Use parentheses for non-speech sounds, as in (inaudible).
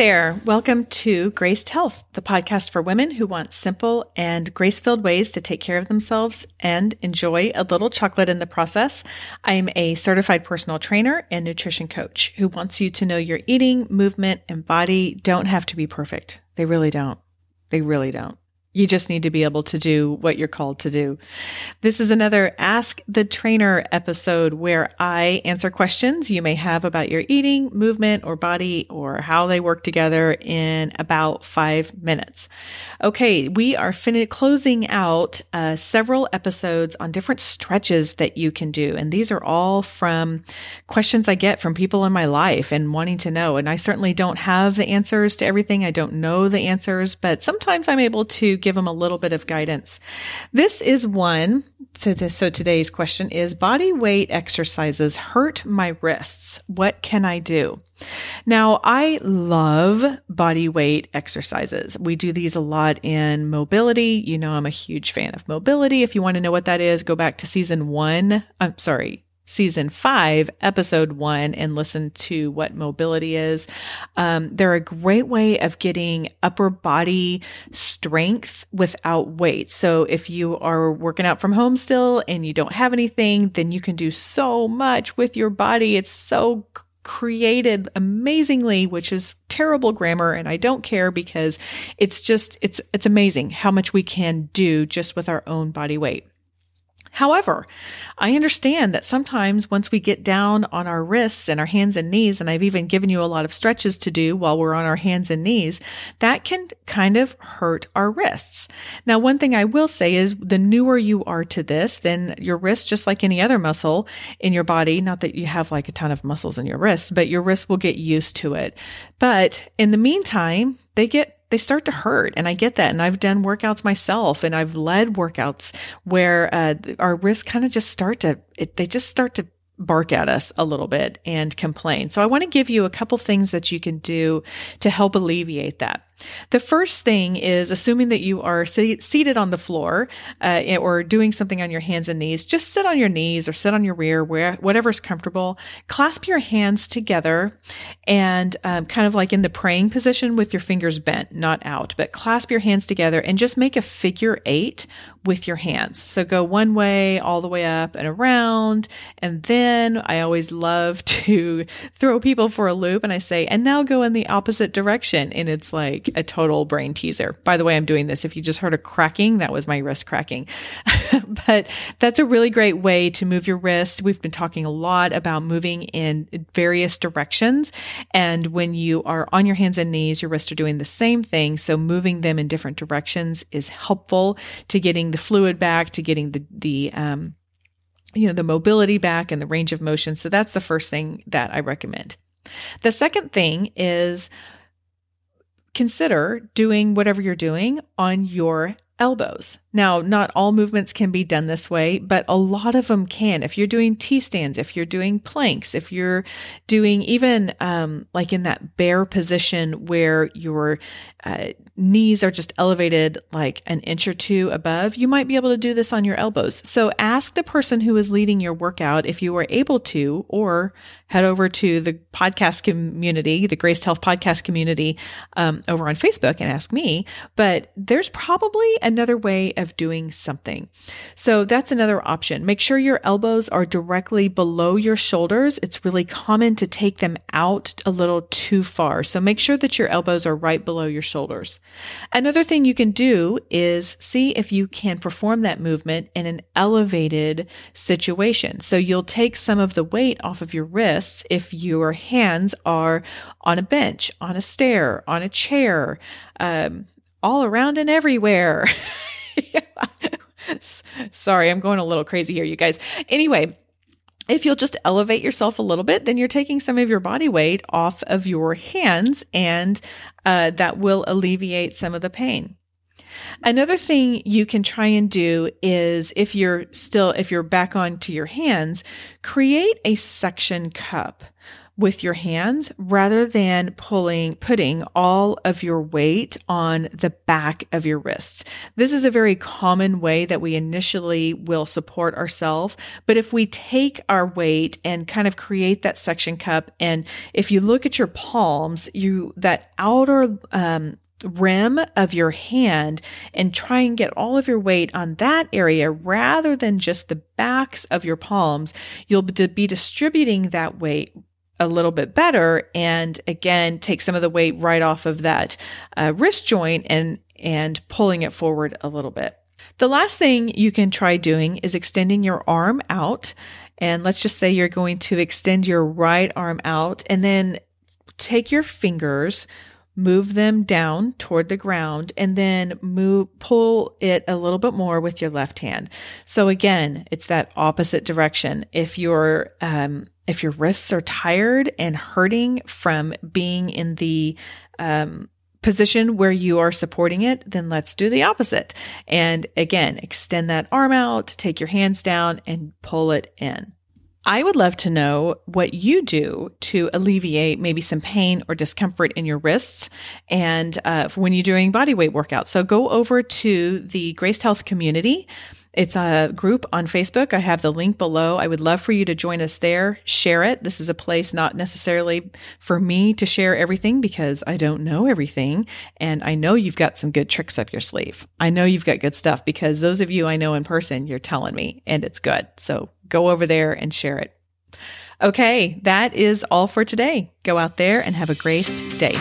there. Welcome to Graced Health, the podcast for women who want simple and grace filled ways to take care of themselves and enjoy a little chocolate in the process. I'm a certified personal trainer and nutrition coach who wants you to know your eating, movement, and body don't have to be perfect. They really don't. They really don't. You just need to be able to do what you're called to do. This is another Ask the Trainer episode where I answer questions you may have about your eating, movement, or body, or how they work together in about five minutes. Okay, we are fin- closing out uh, several episodes on different stretches that you can do. And these are all from questions I get from people in my life and wanting to know. And I certainly don't have the answers to everything. I don't know the answers, but sometimes I'm able to give them a little bit of guidance. This is one. So, today's question is body weight exercises hurt my wrists. What can I do? Now, I love body weight exercises. We do these a lot in mobility. You know, I'm a huge fan of mobility. If you want to know what that is, go back to season one. I'm sorry, season five, episode one, and listen to what mobility is. Um, they're a great way of getting upper body strength without weight. So if you are working out from home still and you don't have anything, then you can do so much with your body. It's so created amazingly which is terrible grammar and I don't care because it's just it's it's amazing how much we can do just with our own body weight. However, I understand that sometimes once we get down on our wrists and our hands and knees, and I've even given you a lot of stretches to do while we're on our hands and knees, that can kind of hurt our wrists. Now, one thing I will say is the newer you are to this, then your wrist, just like any other muscle in your body, not that you have like a ton of muscles in your wrist, but your wrist will get used to it. But in the meantime, they get they start to hurt. And I get that. And I've done workouts myself and I've led workouts where uh, our wrists kind of just start to, it, they just start to bark at us a little bit and complain. So I want to give you a couple things that you can do to help alleviate that. The first thing is assuming that you are seated on the floor uh, or doing something on your hands and knees, just sit on your knees or sit on your rear, where whatever's comfortable. Clasp your hands together and um, kind of like in the praying position with your fingers bent, not out, but clasp your hands together and just make a figure eight with your hands. So go one way all the way up and around. And then I always love (laughs) to throw people for a loop and I say, and now go in the opposite direction. And it's like, a total brain teaser. By the way, I'm doing this. If you just heard a cracking, that was my wrist cracking. (laughs) but that's a really great way to move your wrist. We've been talking a lot about moving in various directions. And when you are on your hands and knees, your wrists are doing the same thing. So moving them in different directions is helpful to getting the fluid back, to getting the, the, um, you know, the mobility back and the range of motion. So that's the first thing that I recommend. The second thing is consider doing whatever you're doing on your elbows. Now, not all movements can be done this way, but a lot of them can. If you're doing T stands, if you're doing planks, if you're doing even um, like in that bear position where your uh, knees are just elevated like an inch or two above, you might be able to do this on your elbows. So ask the person who is leading your workout if you are able to, or head over to the podcast community, the Graced Health podcast community um, over on Facebook and ask me. But there's probably another way of doing something. So that's another option. Make sure your elbows are directly below your shoulders. It's really common to take them out a little too far. So make sure that your elbows are right below your shoulders. Another thing you can do is see if you can perform that movement in an elevated situation. So you'll take some of the weight off of your wrists if your hands are on a bench, on a stair, on a chair, um, all around and everywhere. (laughs) (laughs) Sorry, I'm going a little crazy here, you guys. Anyway, if you'll just elevate yourself a little bit, then you're taking some of your body weight off of your hands, and uh, that will alleviate some of the pain. Another thing you can try and do is if you're still, if you're back onto your hands, create a suction cup with your hands rather than pulling, putting all of your weight on the back of your wrists. This is a very common way that we initially will support ourselves. But if we take our weight and kind of create that suction cup, and if you look at your palms, you, that outer, um, rim of your hand and try and get all of your weight on that area rather than just the backs of your palms, you'll be distributing that weight a little bit better and again take some of the weight right off of that uh, wrist joint and and pulling it forward a little bit. The last thing you can try doing is extending your arm out. And let's just say you're going to extend your right arm out and then take your fingers move them down toward the ground and then move pull it a little bit more with your left hand so again it's that opposite direction if you're um, if your wrists are tired and hurting from being in the um, position where you are supporting it, then let's do the opposite. And again, extend that arm out, take your hands down, and pull it in. I would love to know what you do to alleviate maybe some pain or discomfort in your wrists and uh, when you're doing body weight workouts. So go over to the Graced Health community. It's a group on Facebook. I have the link below. I would love for you to join us there, share it. This is a place not necessarily for me to share everything because I don't know everything. And I know you've got some good tricks up your sleeve. I know you've got good stuff because those of you I know in person, you're telling me and it's good. So go over there and share it. Okay, that is all for today. Go out there and have a graced day.